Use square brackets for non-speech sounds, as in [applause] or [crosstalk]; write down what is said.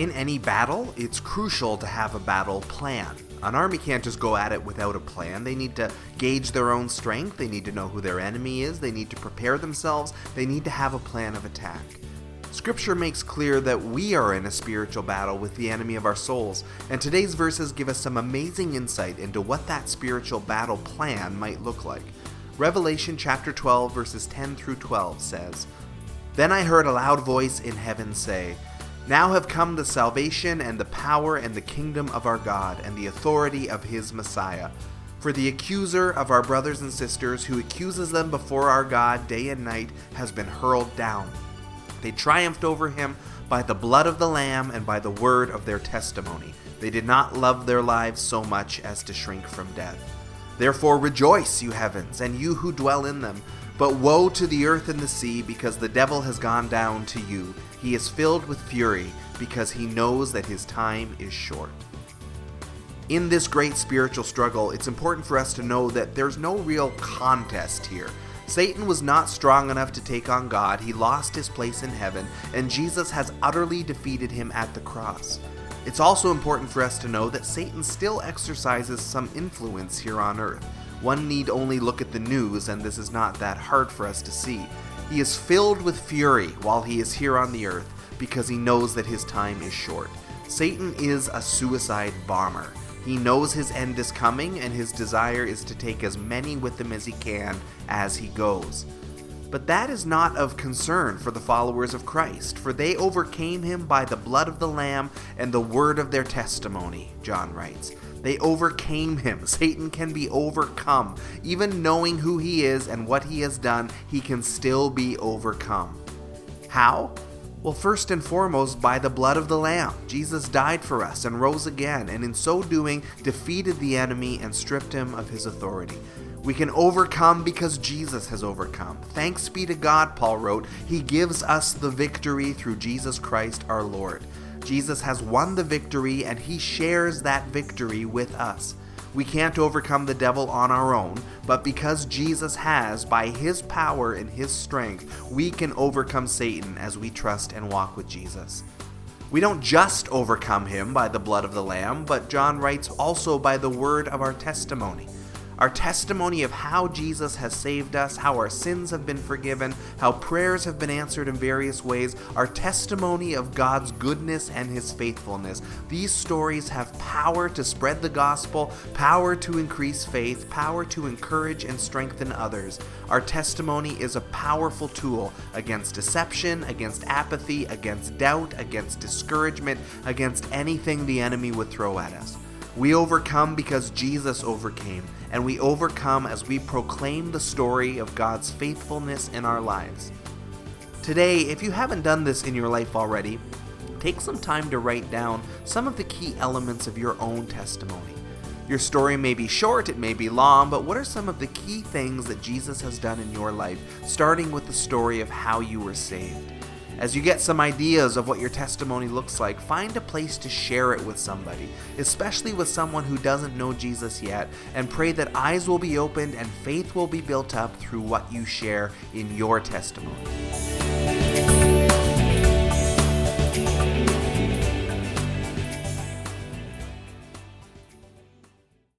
In any battle, it's crucial to have a battle plan. An army can't just go at it without a plan. They need to gauge their own strength, they need to know who their enemy is, they need to prepare themselves, they need to have a plan of attack. Scripture makes clear that we are in a spiritual battle with the enemy of our souls, and today's verses give us some amazing insight into what that spiritual battle plan might look like. Revelation chapter 12, verses 10 through 12 says, Then I heard a loud voice in heaven say, now have come the salvation and the power and the kingdom of our God and the authority of his Messiah. For the accuser of our brothers and sisters, who accuses them before our God day and night, has been hurled down. They triumphed over him by the blood of the Lamb and by the word of their testimony. They did not love their lives so much as to shrink from death. Therefore rejoice, you heavens, and you who dwell in them. But woe to the earth and the sea, because the devil has gone down to you he is filled with fury because he knows that his time is short. In this great spiritual struggle, it's important for us to know that there's no real contest here. Satan was not strong enough to take on God, he lost his place in heaven, and Jesus has utterly defeated him at the cross. It's also important for us to know that Satan still exercises some influence here on earth. One need only look at the news, and this is not that hard for us to see. He is filled with fury while he is here on the earth because he knows that his time is short. Satan is a suicide bomber. He knows his end is coming, and his desire is to take as many with him as he can as he goes. But that is not of concern for the followers of Christ, for they overcame him by the blood of the Lamb and the word of their testimony, John writes. They overcame him. [laughs] Satan can be overcome. Even knowing who he is and what he has done, he can still be overcome. How? Well, first and foremost, by the blood of the Lamb. Jesus died for us and rose again, and in so doing, defeated the enemy and stripped him of his authority. We can overcome because Jesus has overcome. Thanks be to God, Paul wrote. He gives us the victory through Jesus Christ our Lord. Jesus has won the victory and he shares that victory with us. We can't overcome the devil on our own, but because Jesus has, by his power and his strength, we can overcome Satan as we trust and walk with Jesus. We don't just overcome him by the blood of the Lamb, but John writes also by the word of our testimony our testimony of how Jesus has saved us, how our sins have been forgiven, how prayers have been answered in various ways, our testimony of God's goodness and his faithfulness. These stories have power to spread the gospel, power to increase faith, power to encourage and strengthen others. Our testimony is a powerful tool against deception, against apathy, against doubt, against discouragement, against anything the enemy would throw at us. We overcome because Jesus overcame, and we overcome as we proclaim the story of God's faithfulness in our lives. Today, if you haven't done this in your life already, take some time to write down some of the key elements of your own testimony. Your story may be short, it may be long, but what are some of the key things that Jesus has done in your life, starting with the story of how you were saved? As you get some ideas of what your testimony looks like, find a place to share it with somebody, especially with someone who doesn't know Jesus yet, and pray that eyes will be opened and faith will be built up through what you share in your testimony.